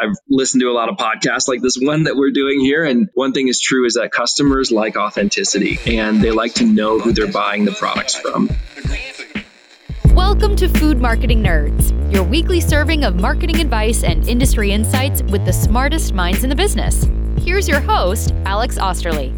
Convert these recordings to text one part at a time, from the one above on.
I've listened to a lot of podcasts like this one that we're doing here. And one thing is true is that customers like authenticity and they like to know who they're buying the products from. Welcome to Food Marketing Nerds, your weekly serving of marketing advice and industry insights with the smartest minds in the business. Here's your host, Alex Osterly.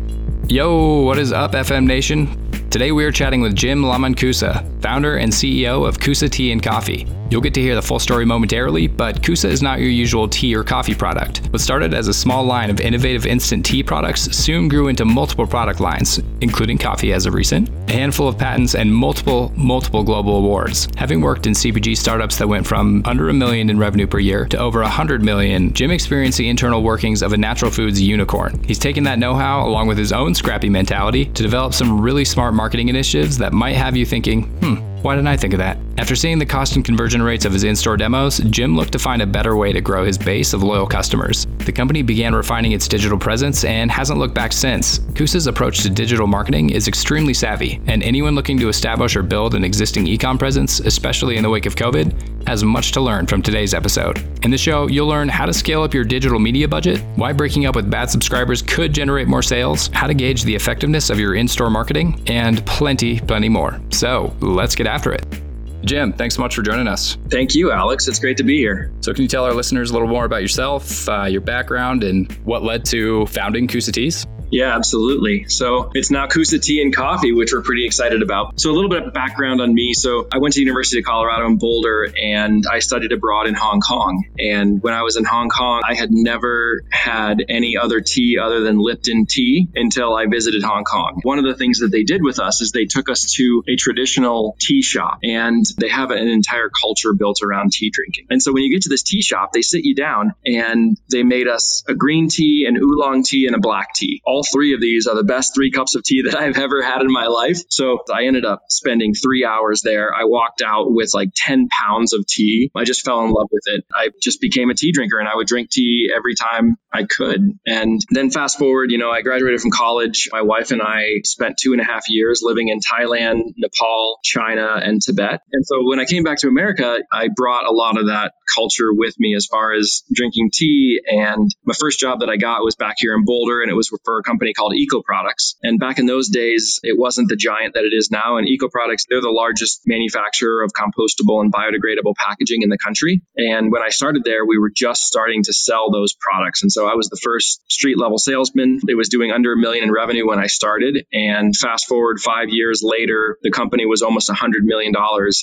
Yo, what is up, FM Nation? Today we are chatting with Jim Lamancusa, founder and CEO of Cusa Tea and Coffee. You'll get to hear the full story momentarily, but Cusa is not your usual tea or coffee product. What started as a small line of innovative instant tea products soon grew into multiple product lines, including coffee as of recent, a handful of patents, and multiple, multiple global awards. Having worked in CPG startups that went from under a million in revenue per year to over a hundred million, Jim experienced the internal workings of a natural foods unicorn. He's taken that know how, along with his own scrappy mentality, to develop some really smart marketing initiatives that might have you thinking, hmm, why didn't I think of that? After seeing the cost and conversion rates of his in store demos, Jim looked to find a better way to grow his base of loyal customers. The company began refining its digital presence and hasn't looked back since. Cusa's approach to digital marketing is extremely savvy, and anyone looking to establish or build an existing ecom presence, especially in the wake of COVID, has much to learn from today's episode. In the show, you'll learn how to scale up your digital media budget, why breaking up with bad subscribers could generate more sales, how to gauge the effectiveness of your in store marketing, and plenty, plenty more. So let's get after it. Jim, thanks so much for joining us. Thank you, Alex. It's great to be here. So, can you tell our listeners a little more about yourself, uh, your background, and what led to founding Cusa Teas? Yeah, absolutely. So it's now Cusa Tea and Coffee, which we're pretty excited about. So a little bit of background on me. So I went to University of Colorado in Boulder and I studied abroad in Hong Kong. And when I was in Hong Kong, I had never had any other tea other than Lipton tea until I visited Hong Kong. One of the things that they did with us is they took us to a traditional tea shop and they have an entire culture built around tea drinking. And so when you get to this tea shop, they sit you down and they made us a green tea, an oolong tea, and a black tea. All all three of these are the best three cups of tea that I've ever had in my life. So I ended up spending three hours there. I walked out with like 10 pounds of tea. I just fell in love with it. I just became a tea drinker and I would drink tea every time I could. And then fast forward, you know, I graduated from college. My wife and I spent two and a half years living in Thailand, Nepal, China, and Tibet. And so when I came back to America, I brought a lot of that culture with me as far as drinking tea. And my first job that I got was back here in Boulder and it was for a company called Eco Products. And back in those days, it wasn't the giant that it is now. And Eco Products, they're the largest manufacturer of compostable and biodegradable packaging in the country. And when I started there, we were just starting to sell those products. And so I was the first street level salesman. It was doing under a million in revenue when I started. And fast forward five years later, the company was almost a $100 million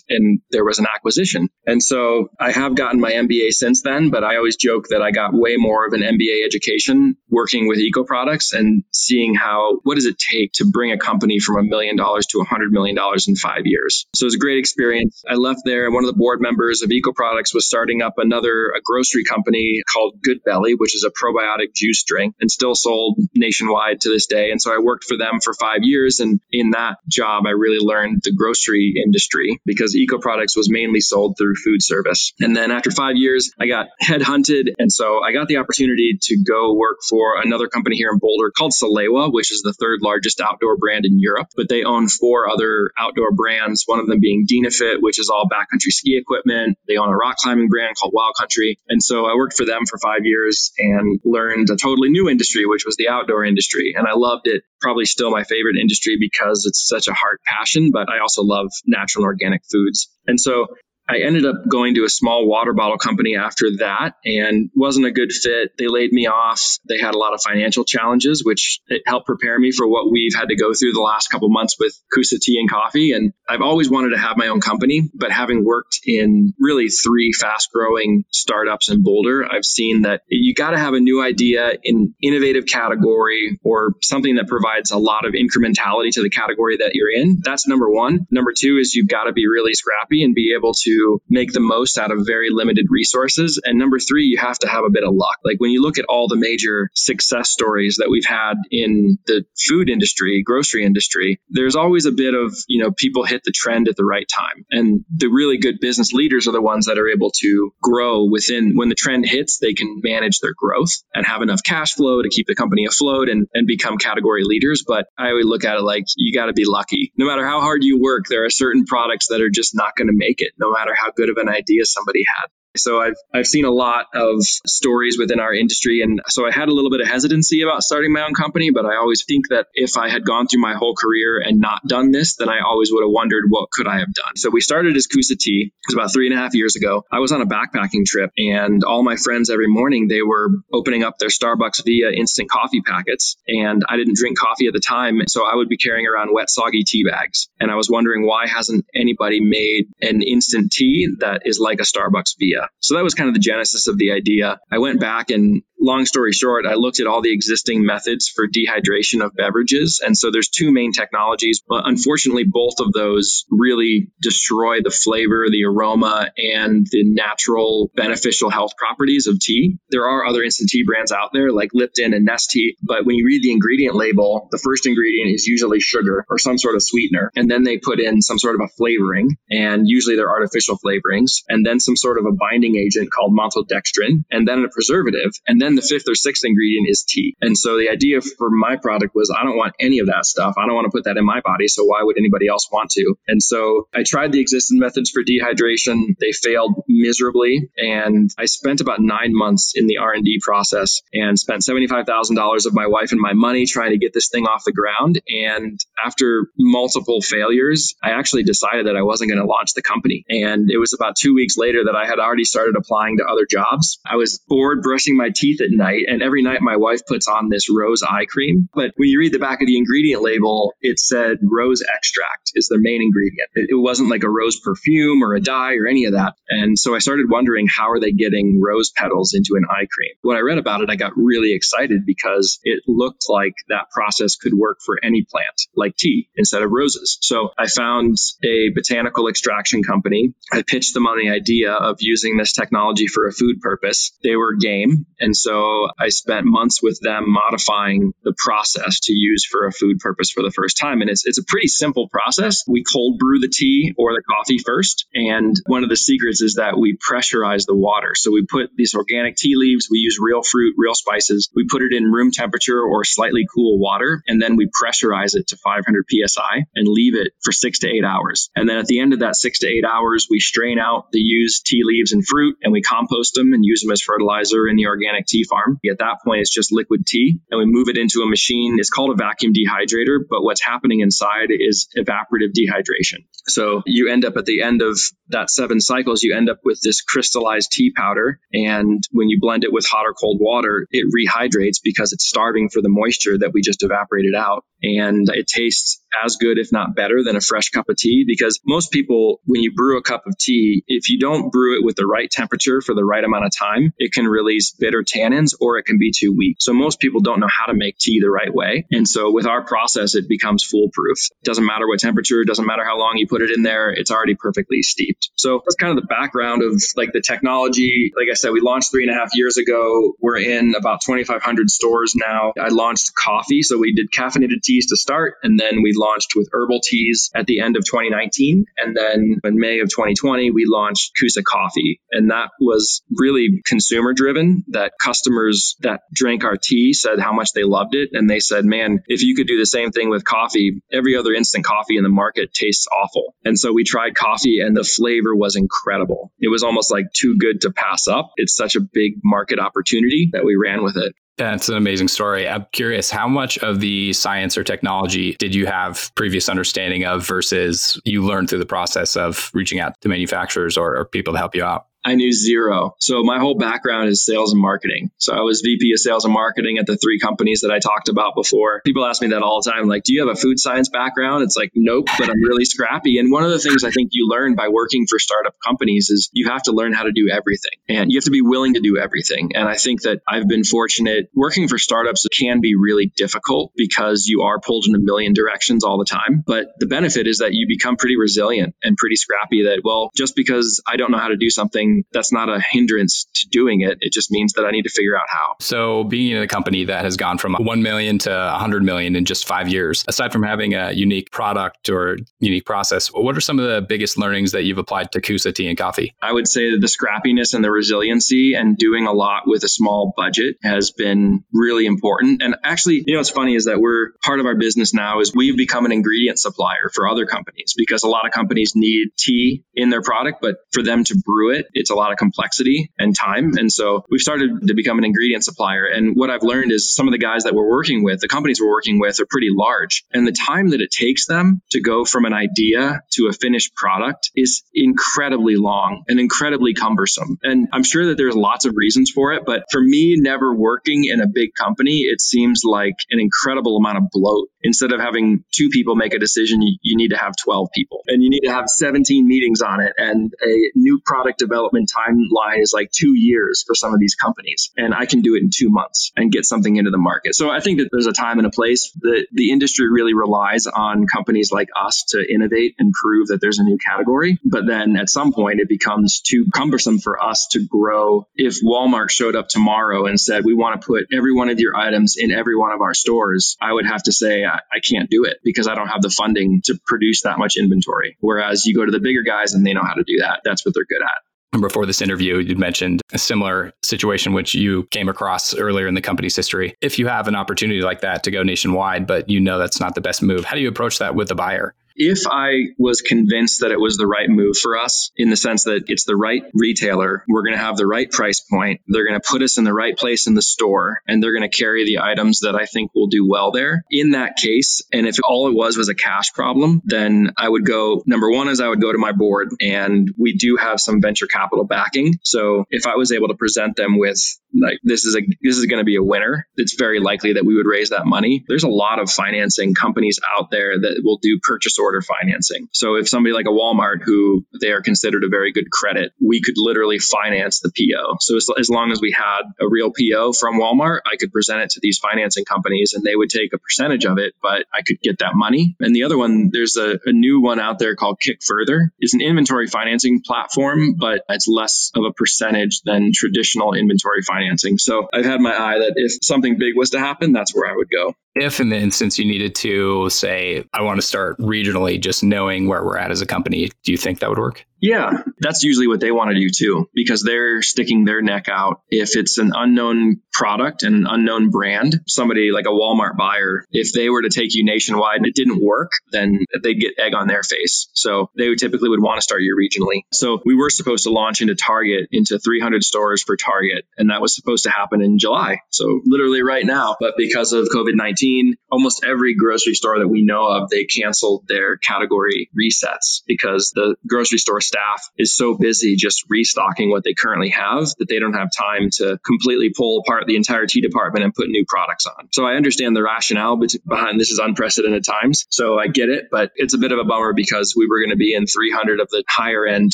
and there was an acquisition. And so I have gotten my MBA since then, but I always joke that I got way more of an MBA education working with Eco Products and seeing how what does it take to bring a company from a million dollars to a hundred million dollars in five years. So it was a great experience. I left there, and one of the board members of Eco Products was starting up another a grocery company called Good Belly, which is a probiotic juice drink, and still sold nationwide to this day. And so I worked for them for five years, and in that job, I really learned the grocery industry because Eco Products was mainly sold through food service. And then after five years, I got headhunted, and so I got the opportunity to go work for another company here in Boulder called called Salewa, which is the third largest outdoor brand in Europe, but they own four other outdoor brands, one of them being Dynafit, which is all backcountry ski equipment. They own a rock climbing brand called Wild Country. And so I worked for them for five years and learned a totally new industry, which was the outdoor industry. And I loved it. Probably still my favorite industry because it's such a heart passion, but I also love natural and organic foods. And so I ended up going to a small water bottle company after that and wasn't a good fit. They laid me off. They had a lot of financial challenges, which helped prepare me for what we've had to go through the last couple months with Cusa Tea and Coffee. And I've always wanted to have my own company, but having worked in really three fast growing startups in Boulder, I've seen that you got to have a new idea in innovative category or something that provides a lot of incrementality to the category that you're in. That's number one. Number two is you've got to be really scrappy and be able to make the most out of very limited resources. And number three, you have to have a bit of luck. Like when you look at all the major success stories that we've had in the food industry, grocery industry, there's always a bit of, you know, people hit the trend at the right time. And the really good business leaders are the ones that are able to grow within when the trend hits, they can manage their growth and have enough cash flow to keep the company afloat and, and become category leaders. But I always look at it like you got to be lucky. No matter how hard you work, there are certain products that are just not going to make it, no matter how good of an idea somebody had. So I've I've seen a lot of stories within our industry and so I had a little bit of hesitancy about starting my own company, but I always think that if I had gone through my whole career and not done this, then I always would have wondered what could I have done. So we started as Cusa Tea. It was about three and a half years ago. I was on a backpacking trip and all my friends every morning they were opening up their Starbucks via instant coffee packets. And I didn't drink coffee at the time, so I would be carrying around wet, soggy tea bags. And I was wondering why hasn't anybody made an instant tea that is like a Starbucks via? So that was kind of the genesis of the idea. I went back and long story short, I looked at all the existing methods for dehydration of beverages. And so there's two main technologies. But unfortunately, both of those really destroy the flavor, the aroma, and the natural beneficial health properties of tea. There are other instant tea brands out there like Lipton and Nestea. But when you read the ingredient label, the first ingredient is usually sugar or some sort of sweetener. And then they put in some sort of a flavoring. And usually they're artificial flavorings. And then some sort of a binding agent called maltodextrin. And then a preservative. And then the fifth or sixth ingredient is tea. And so the idea for my product was I don't want any of that stuff. I don't want to put that in my body. So why would anybody else want to? And so I tried the existing methods for dehydration. They failed miserably. And I spent about nine months in the R&D process and spent $75,000 of my wife and my money trying to get this thing off the ground. And after multiple failures, I actually decided that I wasn't going to launch the company. And it was about two weeks later that I had already started applying to other jobs. I was bored brushing my teeth teeth at night. And every night my wife puts on this rose eye cream. But when you read the back of the ingredient label, it said rose extract is their main ingredient. It, it wasn't like a rose perfume or a dye or any of that. And so I started wondering how are they getting rose petals into an eye cream? When I read about it, I got really excited because it looked like that process could work for any plant, like tea instead of roses. So I found a botanical extraction company. I pitched them on the idea of using this technology for a food purpose. They were game. And so so I spent months with them modifying the process to use for a food purpose for the first time. And it's, it's a pretty simple process. We cold brew the tea or the coffee first. And one of the secrets is that we pressurize the water. So we put these organic tea leaves, we use real fruit, real spices. We put it in room temperature or slightly cool water. And then we pressurize it to 500 psi and leave it for six to eight hours. And then at the end of that six to eight hours, we strain out the used tea leaves and fruit and we compost them and use them as fertilizer in the organic tea farm. At that point, it's just liquid tea, and we move it into a machine. It's called a vacuum dehydrator, but what's happening inside is evaporative dehydration. So you end up at the end of that seven cycles, you end up with this crystallized tea powder. And when you blend it with hot or cold water, it rehydrates because it's starving for the moisture that we just evaporated out. And it tastes as good, if not better, than a fresh cup of tea. Because most people, when you brew a cup of tea, if you don't brew it with the right temperature for the right amount of time, it can release bitter tannins or it can be too weak. So most people don't know how to make tea the right way. And so with our process, it becomes foolproof. It doesn't matter what temperature, doesn't matter how long you put it in there, it's already perfectly steeped. So that's kind of the background of like the technology. Like I said, we launched three and a half years ago. We're in about 2,500 stores now. I launched coffee. So we did caffeinated teas to start, and then we launched with herbal teas at the end of 2019. And then in May of 2020, we launched Cusa Coffee. And that was really consumer driven, that customers that drank our tea said how much they loved it. And they said, man, if you could do the same thing with coffee, every other instant coffee in the market tastes awful. And so we tried coffee and the flavor was incredible. It was almost like too good to pass up. It's such a big market opportunity that we ran with it. That's an amazing story. I'm curious, how much of the science or technology did you have previous understanding of versus you learned through the process of reaching out to manufacturers or, or people to help you out? I knew zero. So my whole background is sales and marketing. So I was VP of sales and marketing at the three companies that I talked about before. People ask me that all the time, like, do you have a food science background? It's like, nope, but I'm really scrappy. And one of the things I think you learn by working for startup companies is you have to learn how to do everything and you have to be willing to do everything. And I think that I've been fortunate working for startups can be really difficult because you are pulled in a million directions all the time. But the benefit is that you become pretty resilient and pretty scrappy that, well, just because I don't know how to do something that's not a hindrance to doing it. It just means that I need to figure out how. So, being in a company that has gone from 1 million to 100 million in just five years, aside from having a unique product or unique process, what are some of the biggest learnings that you've applied to Cusa Tea and Coffee? I would say that the scrappiness and the resiliency and doing a lot with a small budget has been really important. And actually, you know, what's funny is that we're part of our business now is we've become an ingredient supplier for other companies because a lot of companies need tea in their product, but for them to brew it, it creates a lot of complexity and time. And so we've started to become an ingredient supplier. And what I've learned is some of the guys that we're working with, the companies we're working with are pretty large. And the time that it takes them to go from an idea to a finished product is incredibly long and incredibly cumbersome. And I'm sure that there's lots of reasons for it, but for me, never working in a big company, it seems like an incredible amount of bloat. Instead of having two people make a decision, you, you need to have 12 people and you need to have 17 meetings on it. And a new product development timeline is like two years for some of these companies. And I can do it in two months and get something into the market. So I think that there's a time and a place that the industry really relies on companies like us to innovate and prove that there's a new category. But then at some point, it becomes too cumbersome for us to grow. If Walmart showed up tomorrow and said, we want to put every one of your items in every one of our stores, I would have to say, I, I can't do it because I don't have the funding to produce that much inventory. Whereas you go to the bigger guys and they know how to do that. That's what they're good at. Before this interview, you'd mentioned a similar situation which you came across earlier in the company's history. If you have an opportunity like that to go nationwide, but you know that's not the best move, how do you approach that with the buyer? If I was convinced that it was the right move for us in the sense that it's the right retailer, we're going to have the right price point, they're going to put us in the right place in the store, and they're going to carry the items that I think will do well there. In that case, and if all it was was a cash problem, then I would go number one is I would go to my board, and we do have some venture capital backing. So if I was able to present them with like this is a this is going to be a winner, it's very likely that we would raise that money. There's a lot of financing companies out there that will do purchase order order financing. So if somebody like a Walmart, who they are considered a very good credit, we could literally finance the PO. So as, as long as we had a real PO from Walmart, I could present it to these financing companies and they would take a percentage of it, but I could get that money. And the other one, there's a, a new one out there called Kickfurther. It's an inventory financing platform, but it's less of a percentage than traditional inventory financing. So I've had my eye that if something big was to happen, that's where I would go. If in the instance you needed to say, I want to start regionally, just knowing where we're at as a company, do you think that would work? Yeah, that's usually what they want to do too, because they're sticking their neck out. If it's an unknown product and an unknown brand, somebody like a Walmart buyer, if they were to take you nationwide and it didn't work, then they'd get egg on their face. So they would typically would want to start you regionally. So we were supposed to launch into Target, into 300 stores for Target, and that was supposed to happen in July. So literally right now. But because of COVID 19, almost every grocery store that we know of, they canceled their category resets because the grocery store staff is so busy just restocking what they currently have that they don't have time to completely pull apart the entire tea department and put new products on. So I understand the rationale behind this is unprecedented times. So I get it, but it's a bit of a bummer because we were going to be in 300 of the higher end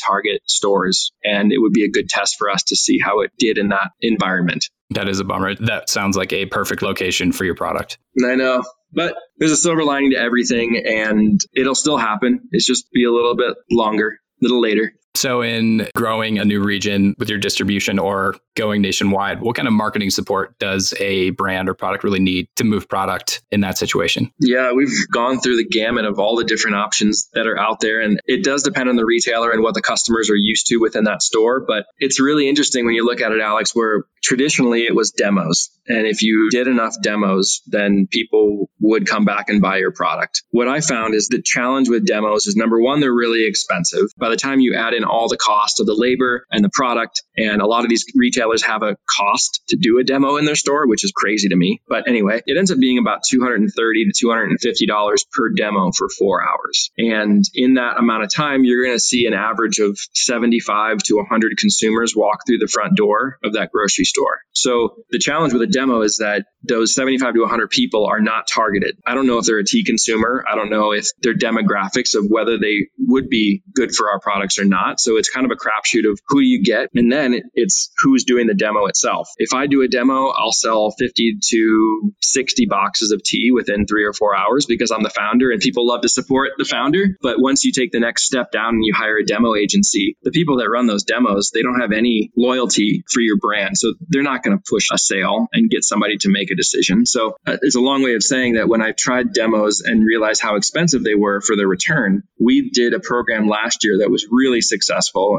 Target stores and it would be a good test for us to see how it did in that environment. That is a bummer. That sounds like a perfect location for your product. I know. But there's a silver lining to everything and it'll still happen. It's just be a little bit longer little later. So, in growing a new region with your distribution or going nationwide, what kind of marketing support does a brand or product really need to move product in that situation? Yeah, we've gone through the gamut of all the different options that are out there. And it does depend on the retailer and what the customers are used to within that store. But it's really interesting when you look at it, Alex, where traditionally it was demos. And if you did enough demos, then people would come back and buy your product. What I found is the challenge with demos is number one, they're really expensive. By the time you add in all the cost of the labor and the product. And a lot of these retailers have a cost to do a demo in their store, which is crazy to me. But anyway, it ends up being about 230 to $250 per demo for four hours. And in that amount of time, you're going to see an average of 75 to 100 consumers walk through the front door of that grocery store. So the challenge with a demo is that those 75 to 100 people are not targeted. I don't know if they're a tea consumer. I don't know if their demographics of whether they would be good for our products or not. So it's kind of a crapshoot of who you get. And then it's who's doing the demo itself. If I do a demo, I'll sell 50 to 60 boxes of tea within three or four hours because I'm the founder and people love to support the founder. But once you take the next step down and you hire a demo agency, the people that run those demos, they don't have any loyalty for your brand. So they're not going to push a sale and get somebody to make a decision. So uh, it's a long way of saying that when I tried demos and realized how expensive they were for the return, we did a program last year that was really successful.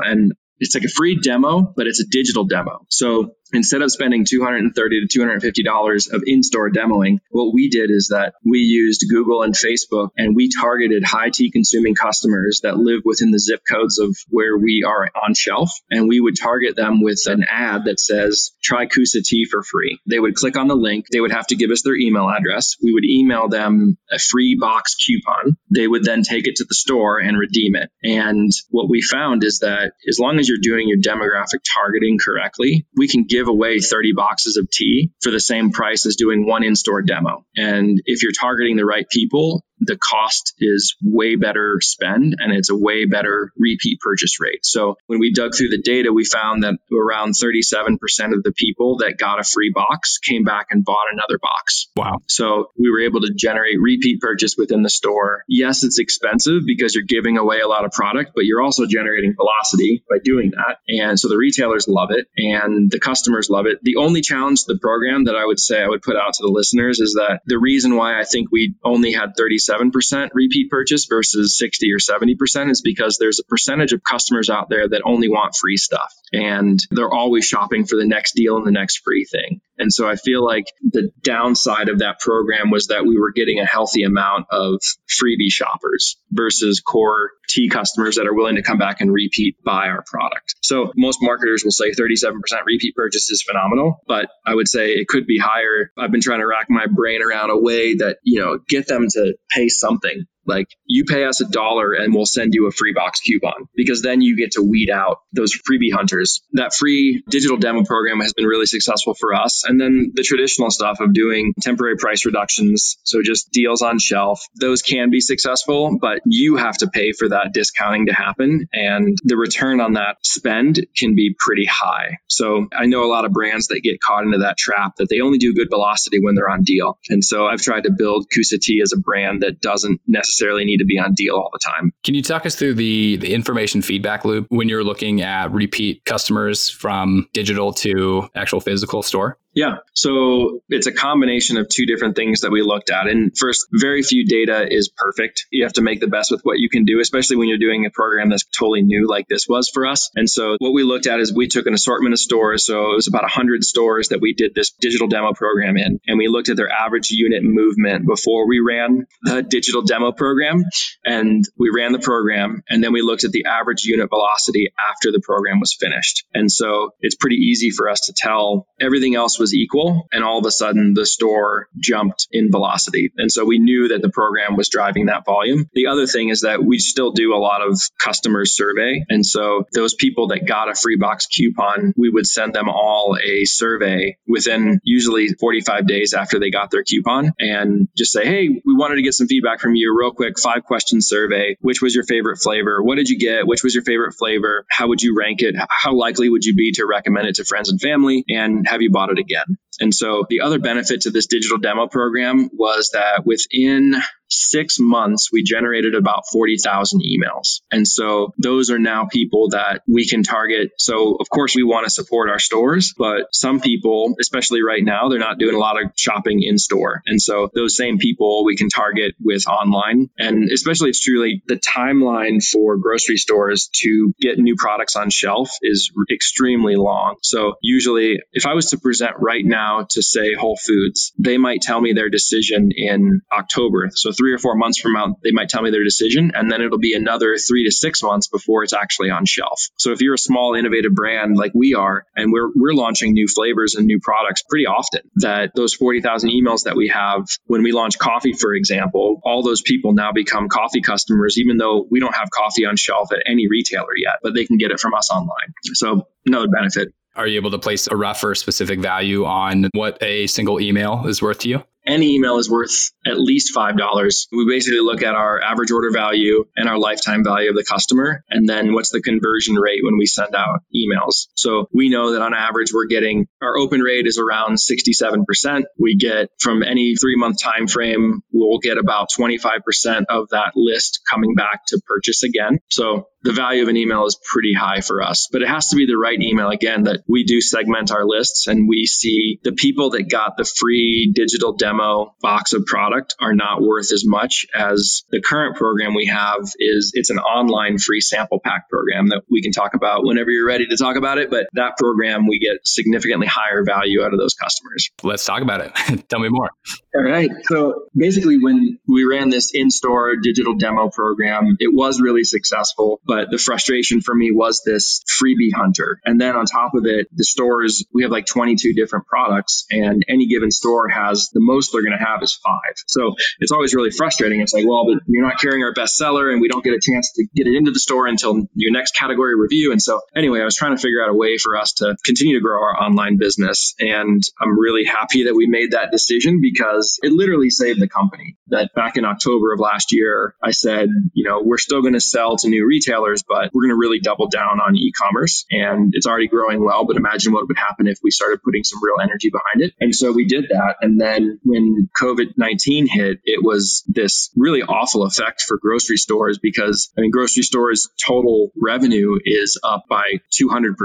And it's like a free demo, but it's a digital demo. So instead of spending 230 to $250 of in-store demoing, what we did is that we used Google and Facebook and we targeted high tea consuming customers that live within the zip codes of where we are on shelf. And we would target them with an ad that says, try Cusa tea for free. They would click on the link. They would have to give us their email address. We would email them a free box coupon. They would then take it to the store and redeem it. And what we found is that as long as you're doing your demographic targeting correctly, we can give away 30 boxes of tea for the same price as doing one in store demo. And if you're targeting the right people, the cost is way better spend and it's a way better repeat purchase rate. So when we dug through the data, we found that around 37% of the people that got a free box came back and bought another box. Wow. So we were able to generate repeat purchase within the store. Yes, it's expensive because you're giving away a lot of product, but you're also generating velocity by doing that. And so the retailers love it and the customers love it. The only challenge to the program that I would say I would put out to the listeners is that the reason why I think we only had 37 7% repeat purchase versus 60 or 70% is because there's a percentage of customers out there that only want free stuff and they're always shopping for the next deal and the next free thing. And so I feel like the downside of that program was that we were getting a healthy amount of freebie shoppers versus core tea customers that are willing to come back and repeat buy our product. So most marketers will say 37% repeat purchase is phenomenal, but I would say it could be higher. I've been trying to rack my brain around a way that, you know, get them to pay something like you pay us a dollar and we'll send you a free box coupon because then you get to weed out those freebie hunters. That free digital demo program has been really successful for us. And then the traditional stuff of doing temporary price reductions. So just deals on shelf. Those can be successful, but you have to pay for that discounting to happen. And the return on that spend can be pretty high. So I know a lot of brands that get caught into that trap that they only do good velocity when they're on deal. And so I've tried to build Cusa Tea as a brand that doesn't necessarily necessarily need to be on deal all the time. Can you talk us through the, the information feedback loop when you're looking at repeat customers from digital to actual physical store? Yeah. So it's a combination of two different things that we looked at. And first, very few data is perfect. You have to make the best with what you can do, especially when you're doing a program that's totally new like this was for us. And so what we looked at is we took an assortment of stores. So it was about 100 stores that we did this digital demo program in. And we looked at their average unit movement before we ran the digital demo program. And we ran the program. And then we looked at the average unit velocity after the program was finished. And so it's pretty easy for us to tell everything else was was equal. And all of a sudden, the store jumped in velocity. And so we knew that the program was driving that volume. The other thing is that we still do a lot of customer survey. And so those people that got a free box coupon, we would send them all a survey within usually 45 days after they got their coupon and just say, hey, we wanted to get some feedback from you real quick, five question survey. Which was your favorite flavor? What did you get? Which was your favorite flavor? How would you rank it? How likely would you be to recommend it to friends and family? And have you bought it again? Again. And so the other benefit to this digital demo program was that within six months, we generated about 40,000 emails. And so those are now people that we can target. So of course we want to support our stores, but some people, especially right now, they're not doing a lot of shopping in store. And so those same people we can target with online. And especially it's truly the timeline for grocery stores to get new products on shelf is extremely long. So usually if I was to present right now, to say Whole Foods, they might tell me their decision in October. So three or four months from now, they might tell me their decision, and then it'll be another three to six months before it's actually on shelf. So if you're a small innovative brand like we are, and we're we're launching new flavors and new products pretty often, that those 40,000 emails that we have when we launch coffee, for example, all those people now become coffee customers, even though we don't have coffee on shelf at any retailer yet, but they can get it from us online. So another benefit. Are you able to place a rough or specific value on what a single email is worth to you? Any email is worth at least $5. We basically look at our average order value and our lifetime value of the customer, and then what's the conversion rate when we send out emails. So we know that on average, we're getting our open rate is around 67%. We get from any three month time frame, we'll get about 25% of that list coming back to purchase again. So the value of an email is pretty high for us, but it has to be the right email again that we do segment our lists and we see the people that got the free digital demo box of product are not worth as much as the current program we have is it's an online free sample pack program that we can talk about whenever you're ready to talk about it. But that program, we get significantly higher value out of those customers. Let's talk about it. Tell me more. All right. So basically, when we ran this in store digital demo program, it was really successful. But the frustration for me was this freebie hunter. And then on top of it, the stores, we have like 22 different products, and any given store has the most they're going to have is five. So it's always really frustrating. It's like, well, but you're not carrying our best seller, and we don't get a chance to get it into the store until your next category review. And so, anyway, I was trying to figure out a way for us to continue to grow our online business. And I'm really happy that we made that decision because it literally saved the company. That back in October of last year, I said, you know, we're still going to sell to new retailers, but we're going to really double down on e commerce. And it's already growing well, but imagine what would happen if we started putting some real energy behind it. And so we did that. And then when COVID 19 hit, it was this really awful effect for grocery stores because, I mean, grocery stores' total revenue is up by 200%.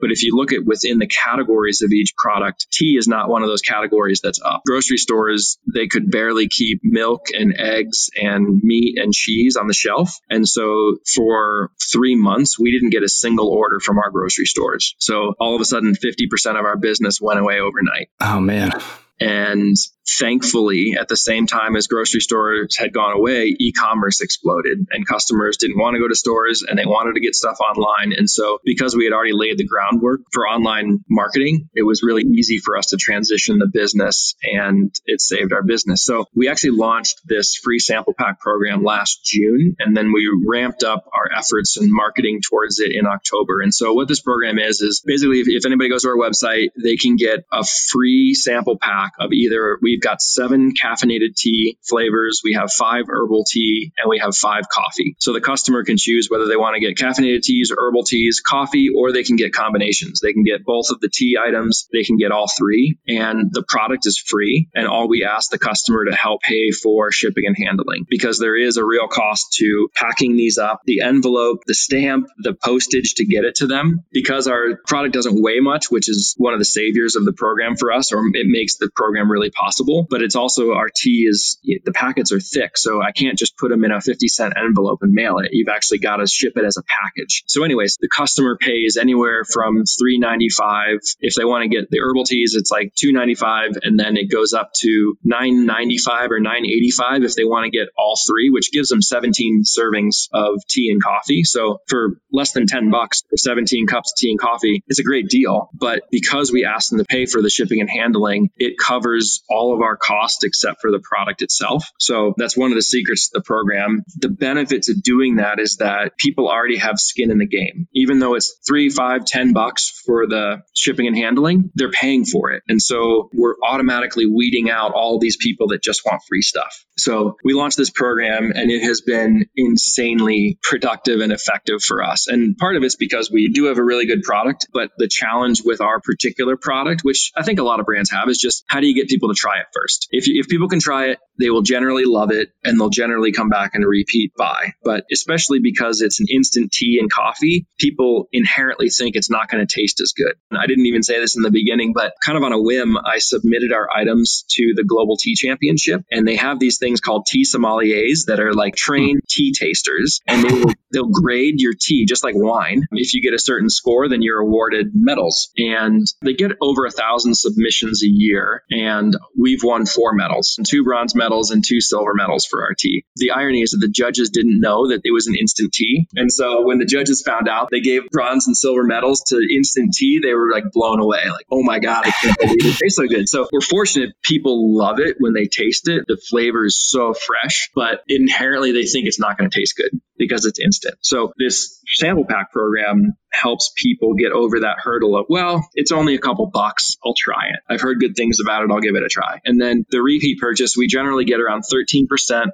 But if you look at within the categories of each product, tea is not one of those categories that's up. Grocery stores, they could barely keep milk and eggs and meat and cheese on the shelf. And so for three months, we didn't get a single order from our grocery stores. So all of a sudden, 50% of our business went away overnight. Oh, man. And thankfully, at the same time as grocery stores had gone away, e commerce exploded and customers didn't want to go to stores and they wanted to get stuff online. And so, because we had already laid the groundwork for online marketing, it was really easy for us to transition the business and it saved our business. So, we actually launched this free sample pack program last June and then we ramped up our efforts and marketing towards it in October. And so, what this program is, is basically if, if anybody goes to our website, they can get a free sample pack of either we've got seven caffeinated tea flavors, we have five herbal tea, and we have five coffee. So the customer can choose whether they want to get caffeinated teas, herbal teas, coffee, or they can get combinations. They can get both of the tea items, they can get all three, and the product is free. And all we ask the customer to help pay for shipping and handling because there is a real cost to packing these up, the envelope, the stamp, the postage to get it to them. Because our product doesn't weigh much, which is one of the saviors of the program for us, or it makes the program really possible. But it's also our tea is the packets are thick, so I can't just put them in a 50 cent envelope and mail it. You've actually got to ship it as a package. So, anyways, the customer pays anywhere from 3.95 if they want to get the herbal teas. It's like 2.95, and then it goes up to 9.95 or 9.85 if they want to get all three, which gives them 17 servings of tea and coffee. So for less than 10 bucks for 17 cups of tea and coffee, it's a great deal. But because we ask them to pay for the shipping and handling, it covers all of our costs except for the product itself. So that's one of the secrets of the program. The benefit to doing that is that people already have skin in the game. Even though it's three, five, ten bucks for the shipping and handling, they're paying for it. And so we're automatically weeding out all these people that just want free stuff. So we launched this program and it has been insanely productive and effective for us. And part of it's because we do have a really good product, but the challenge with our particular product, which I think a lot of brands have, is just how do you get people to try it first? If, you, if people can try it, they will generally love it and they'll generally come back and repeat buy. But especially because it's an instant tea and coffee, people inherently think it's not going to taste as good. And I didn't even say this in the beginning, but kind of on a whim, I submitted our items to the Global Tea Championship and they have these things called tea sommeliers that are like trained tea tasters and they will, they'll grade your tea just like wine. If you get a certain score, then you're awarded medals and they get over a thousand submissions a year and we've won four medals, two bronze medals and two silver medals for our tea. The irony is that the judges didn't know that it was an instant tea. And so when the judges found out they gave bronze and silver medals to instant tea, they were like blown away. Like, oh my God, I can't believe it tastes so good. So we're fortunate people love it when they taste it. The flavor is so fresh, but inherently they think it's not going to taste good because it's instant. So this sample pack program helps people get over that hurdle of, well, it's only a couple bucks. I'll try it. I've heard good things about it. I'll give it a try. And then the repeat purchase, we generally get around 13%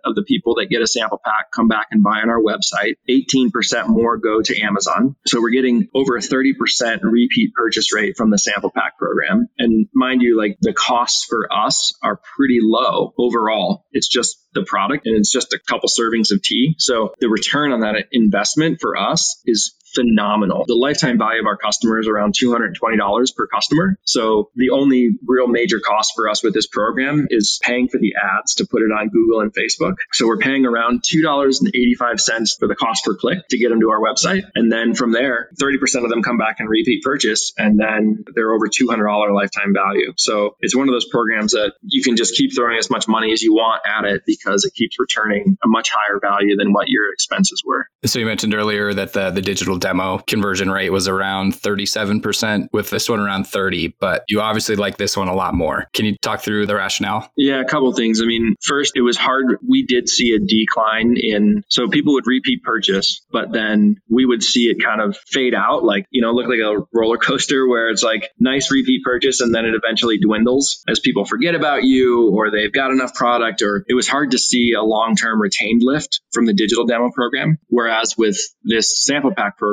of the people that get a sample pack come back and buy on our website. 18% more go to Amazon. So we're getting over a 30% repeat purchase rate from the sample pack program. And mind you, like the costs for us are pretty low overall. It's just the product and it's just a couple servings of tea. So the return return on that investment for us is phenomenal. The lifetime value of our customer is around $220 per customer. So the only real major cost for us with this program is paying for the ads to put it on Google and Facebook. So we're paying around $2.85 for the cost per click to get them to our website. And then from there, 30% of them come back and repeat purchase. And then they're over $200 lifetime value. So it's one of those programs that you can just keep throwing as much money as you want at it because it keeps returning a much higher value than what your expenses were. So you mentioned earlier that the, the digital demo conversion rate was around 37%, with this one around 30, but you obviously like this one a lot more. Can you talk through the rationale? Yeah, a couple things. I mean, first, it was hard. We did see a decline in, so people would repeat purchase, but then we would see it kind of fade out, like, you know, look like a roller coaster where it's like nice repeat purchase and then it eventually dwindles as people forget about you or they've got enough product, or it was hard to see a long term retained lift from the digital demo program. Whereas with this sample pack program,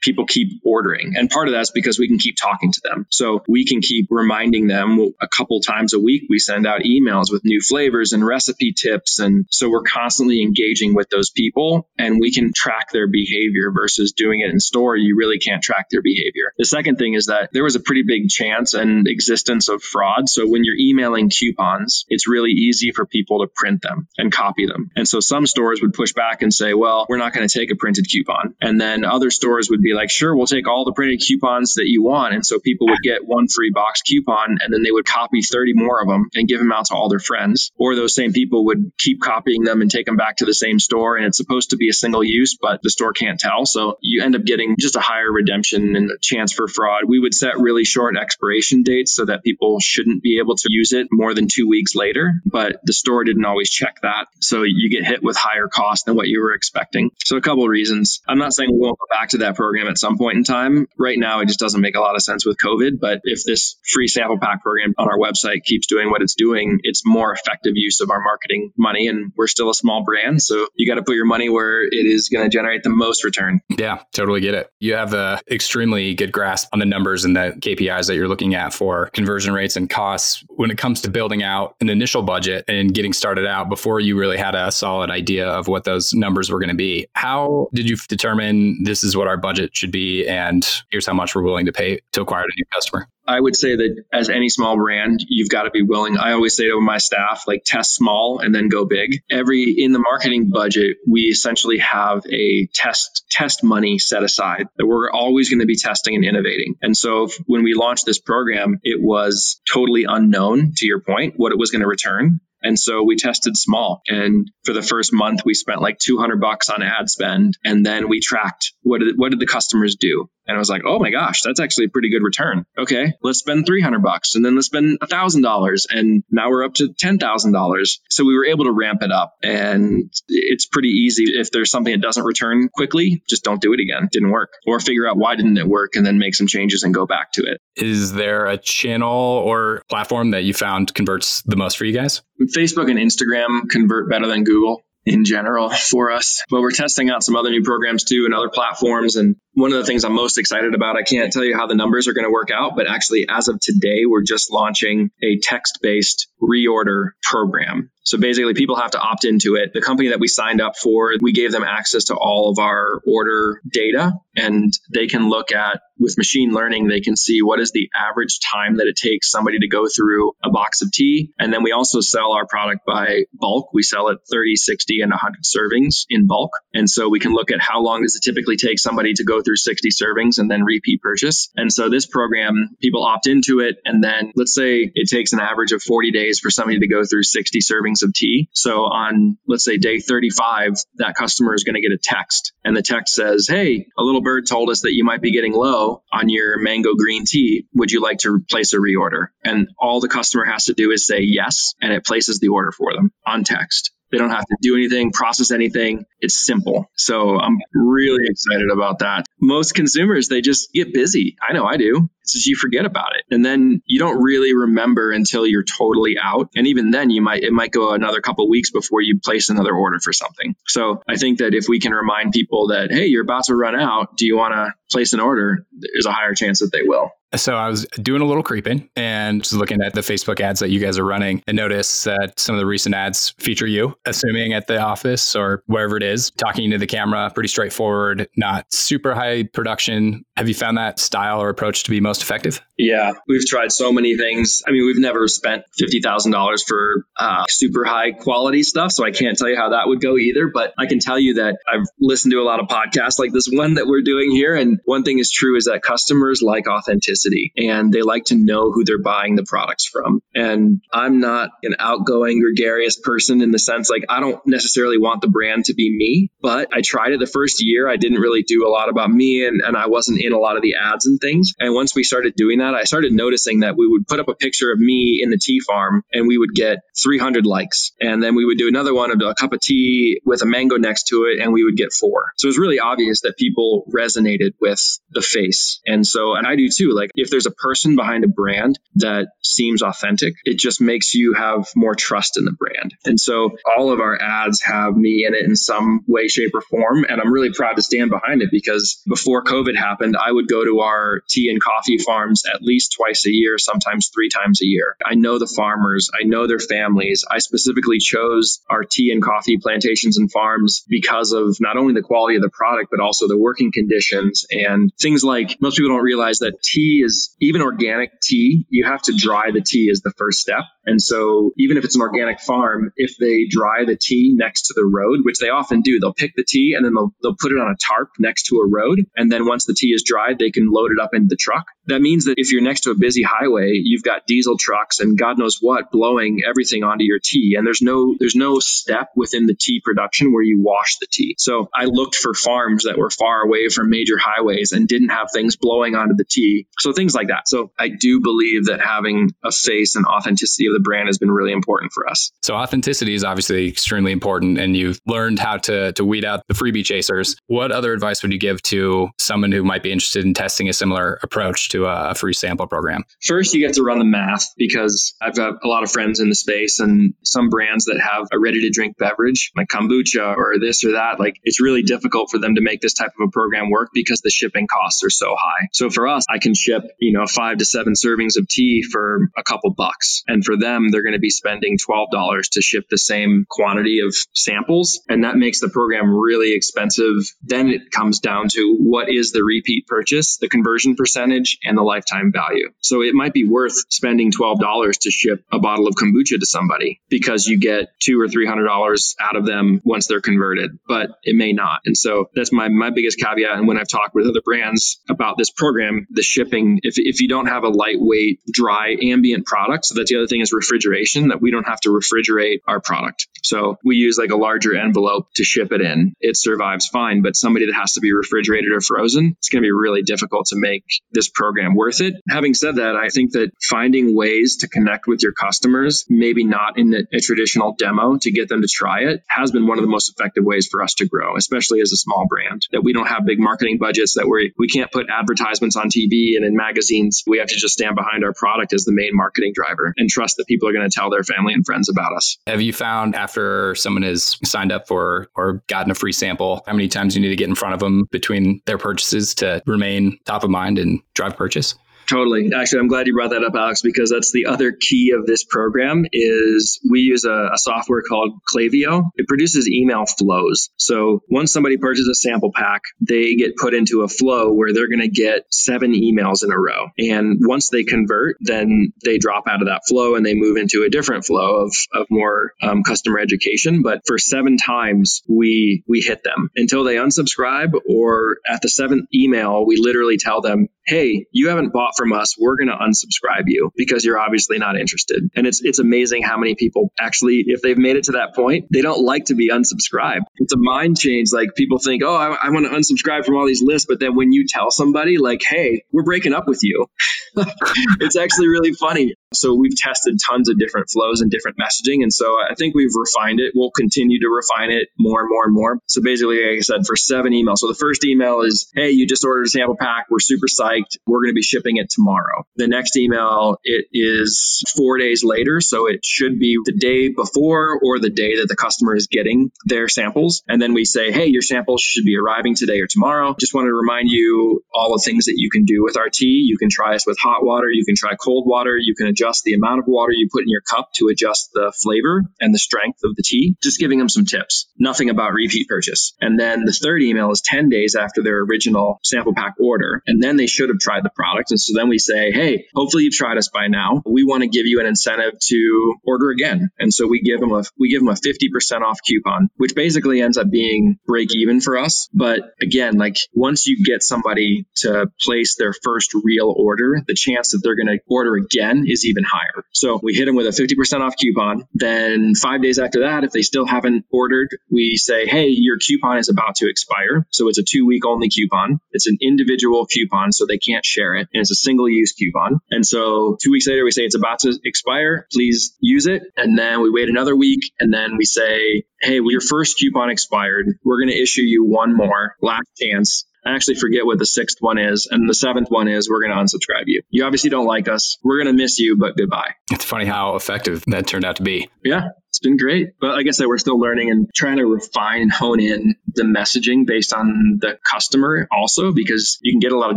people keep ordering. And part of that's because we can keep talking to them. So we can keep reminding them a couple times a week. We send out emails with new flavors and recipe tips. And so we're constantly engaging with those people and we can track their behavior versus doing it in store. You really can't track their behavior. The second thing is that there was a pretty big chance and existence of fraud. So when you're emailing coupons, it's really easy for people to print them and copy them. And so some stores would push back and say, well, we're not going to take a printed coupon. And then other stores would be like, sure, we'll take all the printed coupons that you want. And so people would get one free box coupon and then they would copy 30 more of them and give them out to all their friends. Or those same people would keep copying them and take them back to the same store. And it's supposed to be a single use, but the store can't tell. So you end up getting just a higher redemption and a chance for fraud. We would set really short expiration dates so that people shouldn't be able to use it more than two weeks later. But the store didn't always check that. So you get hit with higher cost than what you were expecting. So a couple of reasons. I'm not saying we won't go back to that program at some point in time. Right now, it just doesn't make a lot of sense with COVID. But if this free sample pack program on our website keeps doing what it's doing, it's more effective use of our marketing money. And we're still a small brand. So you got to put your money where it is going to generate the most return. Yeah, totally get it. You have a extremely good grasp on the numbers and the KPIs that you're looking at for conversion rates and costs when it comes to building out an initial budget and getting started out before you really had a solid idea of what those numbers were going to be. How did you determine this is what our budget should be, and here's how much we're willing to pay to acquire a new customer. I would say that as any small brand, you've got to be willing. I always say to my staff, like test small and then go big. Every in the marketing budget, we essentially have a test test money set aside that we're always going to be testing and innovating. And so if, when we launched this program, it was totally unknown to your point what it was going to return. And so we tested small. And for the first month, we spent like 200 bucks on ad spend. And then we tracked what did, what did the customers do? And I was like, oh my gosh, that's actually a pretty good return. Okay, let's spend 300 bucks and then let's spend $1,000. And now we're up to $10,000. So we were able to ramp it up. And it's pretty easy. If there's something that doesn't return quickly, just don't do it again. Didn't work. Or figure out why didn't it work and then make some changes and go back to it. Is there a channel or platform that you found converts the most for you guys? Facebook and Instagram convert better than Google in general for us. But we're testing out some other new programs too and other platforms. And one of the things I'm most excited about, I can't tell you how the numbers are going to work out, but actually, as of today, we're just launching a text based reorder program. So basically, people have to opt into it. The company that we signed up for, we gave them access to all of our order data, and they can look at with machine learning, they can see what is the average time that it takes somebody to go through a box of tea. And then we also sell our product by bulk. We sell it 30, 60, and 100 servings in bulk. And so we can look at how long does it typically take somebody to go through 60 servings and then repeat purchase. And so this program, people opt into it. And then let's say it takes an average of 40 days for somebody to go through 60 servings of tea. So on, let's say day 35, that customer is going to get a text and the text says, Hey, a little bird told us that you might be getting low on your mango green tea. Would you like to place a reorder? And all the customer has to do is say yes, and it places the order for them on text. They don't have to do anything, process anything. It's simple. So I'm really excited about that. Most consumers, they just get busy. I know I do is you forget about it. And then you don't really remember until you're totally out. And even then you might, it might go another couple weeks before you place another order for something. So I think that if we can remind people that, hey, you're about to run out, do you want to place an order? There's a higher chance that they will. So I was doing a little creeping and just looking at the Facebook ads that you guys are running and noticed that some of the recent ads feature you, assuming at the office or wherever it is, talking to the camera, pretty straightforward, not super high production. Have you found that style or approach to be most effective? Yeah, we've tried so many things. I mean, we've never spent $50,000 for uh, super high quality stuff. So I can't tell you how that would go either. But I can tell you that I've listened to a lot of podcasts like this one that we're doing here. And one thing is true is that customers like authenticity and they like to know who they're buying the products from. And I'm not an outgoing, gregarious person in the sense like I don't necessarily want the brand to be me, but I tried it the first year. I didn't really do a lot about me and, and I wasn't in a lot of the ads and things. And once we started doing that, I started noticing that we would put up a picture of me in the tea farm and we would get 300 likes. And then we would do another one of a cup of tea with a mango next to it and we would get four. So it was really obvious that people resonated with the face. And so, and I do too. Like if there's a person behind a brand that seems authentic, it just makes you have more trust in the brand. And so all of our ads have me in it in some way, shape, or form. And I'm really proud to stand behind it because before COVID happened, I would go to our tea and coffee farms at least twice a year, sometimes three times a year. I know the farmers, I know their families. I specifically chose our tea and coffee plantations and farms because of not only the quality of the product, but also the working conditions and things like most people don't realize that tea is even organic tea, you have to dry the tea as the first step. And so even if it's an organic farm, if they dry the tea next to the road, which they often do, they'll pick the tea and then they'll, they'll put it on a tarp next to a road. And then once the tea is dried, they can load it up into the truck. That means that if you're next to a busy highway, you've got diesel trucks and God knows what blowing everything onto your tea. And there's no, there's no step within the tea production where you wash the tea. So I looked for farms that were far away from major highways and didn't have things blowing onto the tea. So things like that. So I do believe that having a face and authenticity of the brand has been really important for us. So authenticity is obviously extremely important and you've learned how to to weed out the freebie chasers. What other advice would you give to someone who might be interested in testing a similar approach to a free sample program? First, you get to run the math because I've got a lot of friends in the space and some brands that have a ready to drink beverage like kombucha or this or that. Like it's really difficult for them to make this type of a program work because the shipping costs are so high. So for us, I can ship, you know, five to seven servings of tea for a couple bucks. And for them, they're going to be spending $12 to ship the same quantity of samples. And that makes the program really expensive. Then it comes down to what is the repeat purchase, the conversion percentage, and the lifetime value. So it might be worth spending $12 to ship a bottle of kombucha to somebody because you get two or $300 out of them once they're converted, but it may not. And so that's my, my biggest caveat. And when I've talked with other brands about this program, the shipping, if, if you don't have a lightweight, dry, ambient product, so that's the other thing is refrigeration, that we don't have to refrigerate our product. So we use like a larger envelope to ship it in. It survives fine, but somebody that has to be refrigerated or frozen, it's going to be really difficult to make this program worth it. Having said that, I think that finding ways to connect with your customers, maybe not in a traditional demo to get them to try it, has been one of the most effective ways for us to grow, especially as a small brand. That we don't have big marketing budgets, that we we can't put advertisements on TV and in magazines. We have to just stand behind our product as the main marketing driver and trust that people are going to tell their family and friends about us. Have you found after someone has signed up for or gotten a free sample, how many times you need to get in front of them between their purchases to remain top of mind and drive purchase? Totally. Actually, I'm glad you brought that up, Alex, because that's the other key of this program is we use a, a, software called Klaviyo. It produces email flows. So once somebody purchases a sample pack, they get put into a flow where they're going to get seven emails in a row. And once they convert, then they drop out of that flow and they move into a different flow of, of more um, customer education. But for seven times, we, we hit them until they unsubscribe or at the seventh email, we literally tell them, Hey, you haven't bought from us, we're going to unsubscribe you because you're obviously not interested. And it's it's amazing how many people actually, if they've made it to that point, they don't like to be unsubscribed. It's a mind change. Like people think, oh, I, I want to unsubscribe from all these lists, but then when you tell somebody, like, hey, we're breaking up with you, it's actually really funny. So we've tested tons of different flows and different messaging. And so I think we've refined it. We'll continue to refine it more and more and more. So basically, like I said, for seven emails. So the first email is, Hey, you just ordered a sample pack. We're super psyched. We're going to be shipping it tomorrow. The next email, it is four days later. So it should be the day before or the day that the customer is getting their samples. And then we say, Hey, your samples should be arriving today or tomorrow. Just wanted to remind you all the things that you can do with tea. You can try us with hot water. You can try cold water. You can adjust the amount of water you put in your cup to adjust the flavor and the strength of the tea. Just giving them some tips. Nothing about repeat purchase. And then the third email is 10 days after their original sample pack order. And then they should have tried the product. And so then we say, hey, hopefully you've tried us by now. We want to give you an incentive to order again. And so we give them a we give them a 50% off coupon, which basically ends up being break even for us. But again, like once you get somebody to place their first real order, the chance that they're going to order again is even higher. So we hit them with a 50% off coupon. Then five days after that, if they still haven't ordered, we say, hey, your coupon is about to expire. So it's a two week only coupon. It's an individual coupon, so they can't share it. And it's a single use coupon. And so two weeks later, we say it's about to expire. Please use it. And then we wait another week. And then we say, hey, well, your first coupon expired. We're going to issue you one more last chance. I actually forget what the sixth one is. And the seventh one is we're going to unsubscribe you. You obviously don't like us. We're going to miss you, but goodbye. It's funny how effective that turned out to be. Yeah it's been great. But like I said, we're still learning and trying to refine and hone in the messaging based on the customer also, because you can get a lot of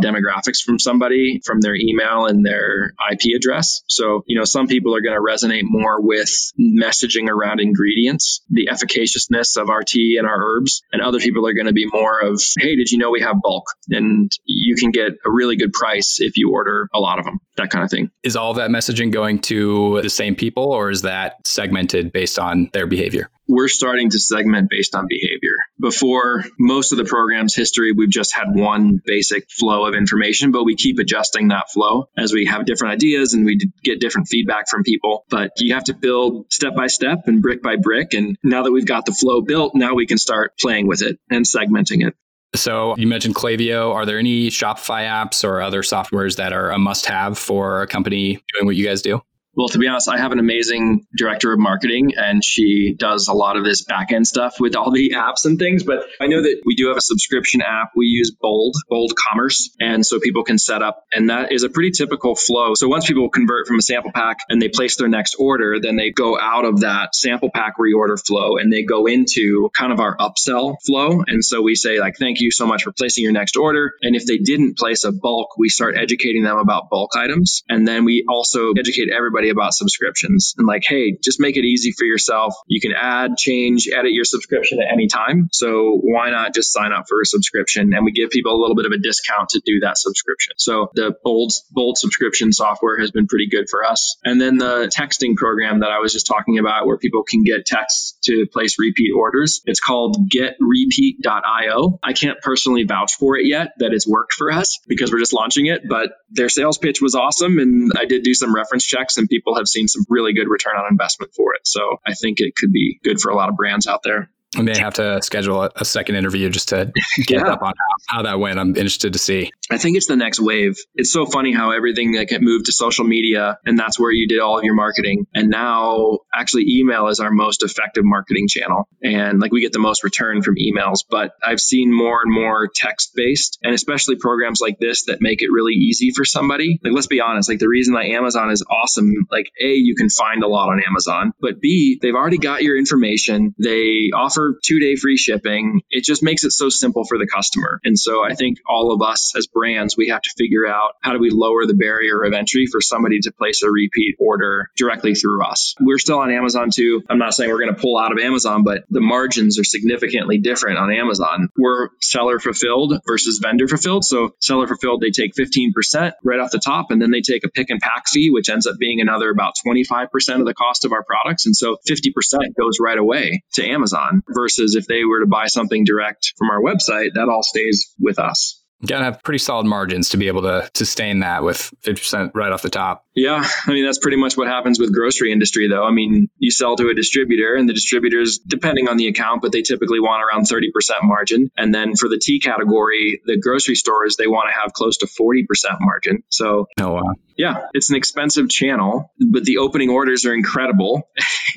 demographics from somebody from their email and their IP address. So, you know, some people are going to resonate more with messaging around ingredients, the efficaciousness of our tea and our herbs. And other people are going to be more of, hey, did you know we have bulk? And you can get a really good price if you order a lot of them, that kind of thing. Is all that messaging going to the same people or is that segmented based based on their behavior? We're starting to segment based on behavior. Before most of the program's history, we've just had one basic flow of information, but we keep adjusting that flow as we have different ideas and we get different feedback from people. But you have to build step by step and brick by brick. And now that we've got the flow built, now we can start playing with it and segmenting it. So you mentioned Klaviyo. Are there any Shopify apps or other softwares that are a must have for a company doing what you guys do? Well, to be honest, I have an amazing director of marketing and she does a lot of this back end stuff with all the apps and things. But I know that we do have a subscription app. We use Bold, Bold Commerce. And so people can set up, and that is a pretty typical flow. So once people convert from a sample pack and they place their next order, then they go out of that sample pack reorder flow and they go into kind of our upsell flow. And so we say, like, thank you so much for placing your next order. And if they didn't place a bulk, we start educating them about bulk items. And then we also educate everybody everybody about subscriptions and like, hey, just make it easy for yourself. You can add, change, edit your subscription at any time. So why not just sign up for a subscription? And we give people a little bit of a discount to do that subscription. So the bold bold subscription software has been pretty good for us. And then the texting program that I was just talking about where people can get texts to place repeat orders. It's called getrepeat.io. I can't personally vouch for it yet that it's worked for us because we're just launching it, but their sales pitch was awesome and I did do some reference checks and people have seen some really good return on investment for it. So I think it could be good for a lot of brands out there. I may have to schedule a, a second interview just to get yeah. up on how, how, that went. I'm interested to see. I think it's the next wave. It's so funny how everything that get moved to social media and that's where you did all of your marketing. And now actually email is our most effective marketing channel. And like we get the most return from emails, but I've seen more and more text based and especially programs like this that make it really easy for somebody. Like let's be honest, like the reason that Amazon is awesome, like A, you can find a lot on Amazon, but B, they've already got your information. They offer offer two day free shipping. It just makes it so simple for the customer. And so I think all of us as brands, we have to figure out how do we lower the barrier of entry for somebody to place a repeat order directly through us. We're still on Amazon too. I'm not saying we're going to pull out of Amazon, but the margins are significantly different on Amazon. We're seller fulfilled versus vendor fulfilled. So seller fulfilled, they take 15% right off the top, and then they take a pick and pack fee, which ends up being another about 25% of the cost of our products. And so 50% goes right away to Amazon versus if they were to buy something direct from our website, that all stays with us. You gotta have pretty solid margins to be able to sustain that with 50% right off the top. Yeah, I mean that's pretty much what happens with grocery industry though. I mean, you sell to a distributor and the distributors depending on the account, but they typically want around 30% margin. And then for the tea category, the grocery stores they want to have close to 40% margin. So Oh wow. Yeah, it's an expensive channel, but the opening orders are incredible.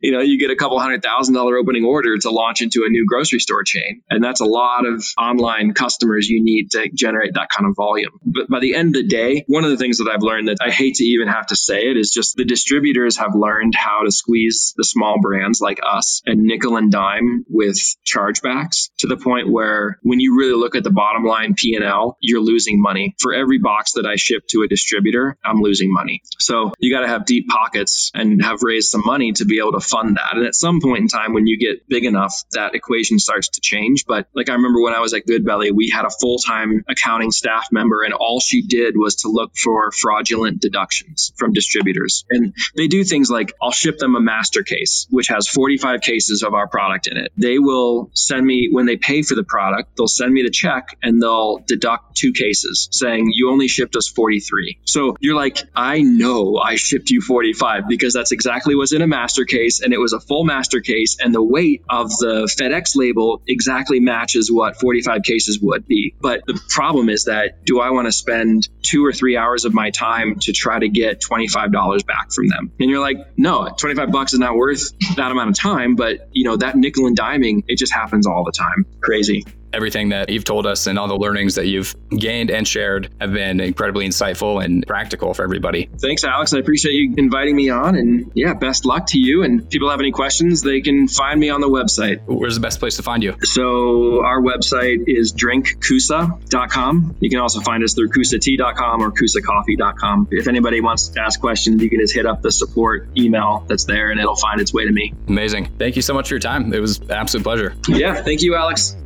you know, you get a couple hundred thousand dollar opening order to launch into a new grocery store chain. And that's a lot of online customers you need to generate that kind of volume. But by the end of the day, one of the things that I've learned that I hate to even have to say it is just the distributors have learned how to squeeze the small brands like us and nickel and dime with chargebacks to the point where when you really look at the bottom line P&L, you're losing money. For every box that I ship to a distributor, I'm losing money. So you got to have deep pockets and have raised some money to be able to fund that. And at some point in time, when you get big enough, that equation starts to change. But like I remember when I was at GoodBelly, we had a full time accounting staff member, and all she did was to look for fraudulent deductions from distributors. And they do things like I'll ship them a master case, which has 45 cases of our product in it. They will send me, when they pay for the product, they'll send me the check and they'll deduct two cases saying, you only shipped us 43. So you're like, I know I shipped you 45 because that's exactly what's in a master case and it was a full master case and the weight of the FedEx label exactly matches what 45 cases would be. But the problem is that do I want to spend two or three hours of my time to try to get $25 back from them? And you're like, no, 25 bucks is not worth that amount of time. But you know, that nickel and diming, it just happens all the time. Crazy everything that you've told us and all the learnings that you've gained and shared have been incredibly insightful and practical for everybody. Thanks, Alex. I appreciate you inviting me on. And yeah, best luck to you. And if people have any questions, they can find me on the website. Where's the best place to find you? So our website is drinkcusa.com. You can also find us through cusatea.com or cusacoffee.com. If anybody wants to ask questions, you can just hit up the support email that's there and it'll find its way to me. Amazing. Thank you so much for your time. It was an absolute pleasure. Yeah, thank you, Alex.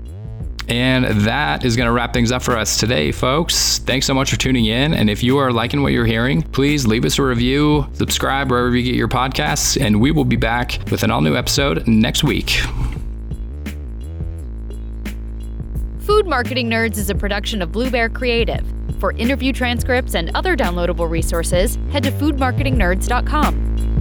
And that is going to wrap things up for us today, folks. Thanks so much for tuning in. And if you are liking what you're hearing, please leave us a review, subscribe wherever you get your podcasts, and we will be back with an all new episode next week. Food Marketing Nerds is a production of Blue Bear Creative. For interview transcripts and other downloadable resources, head to foodmarketingnerds.com.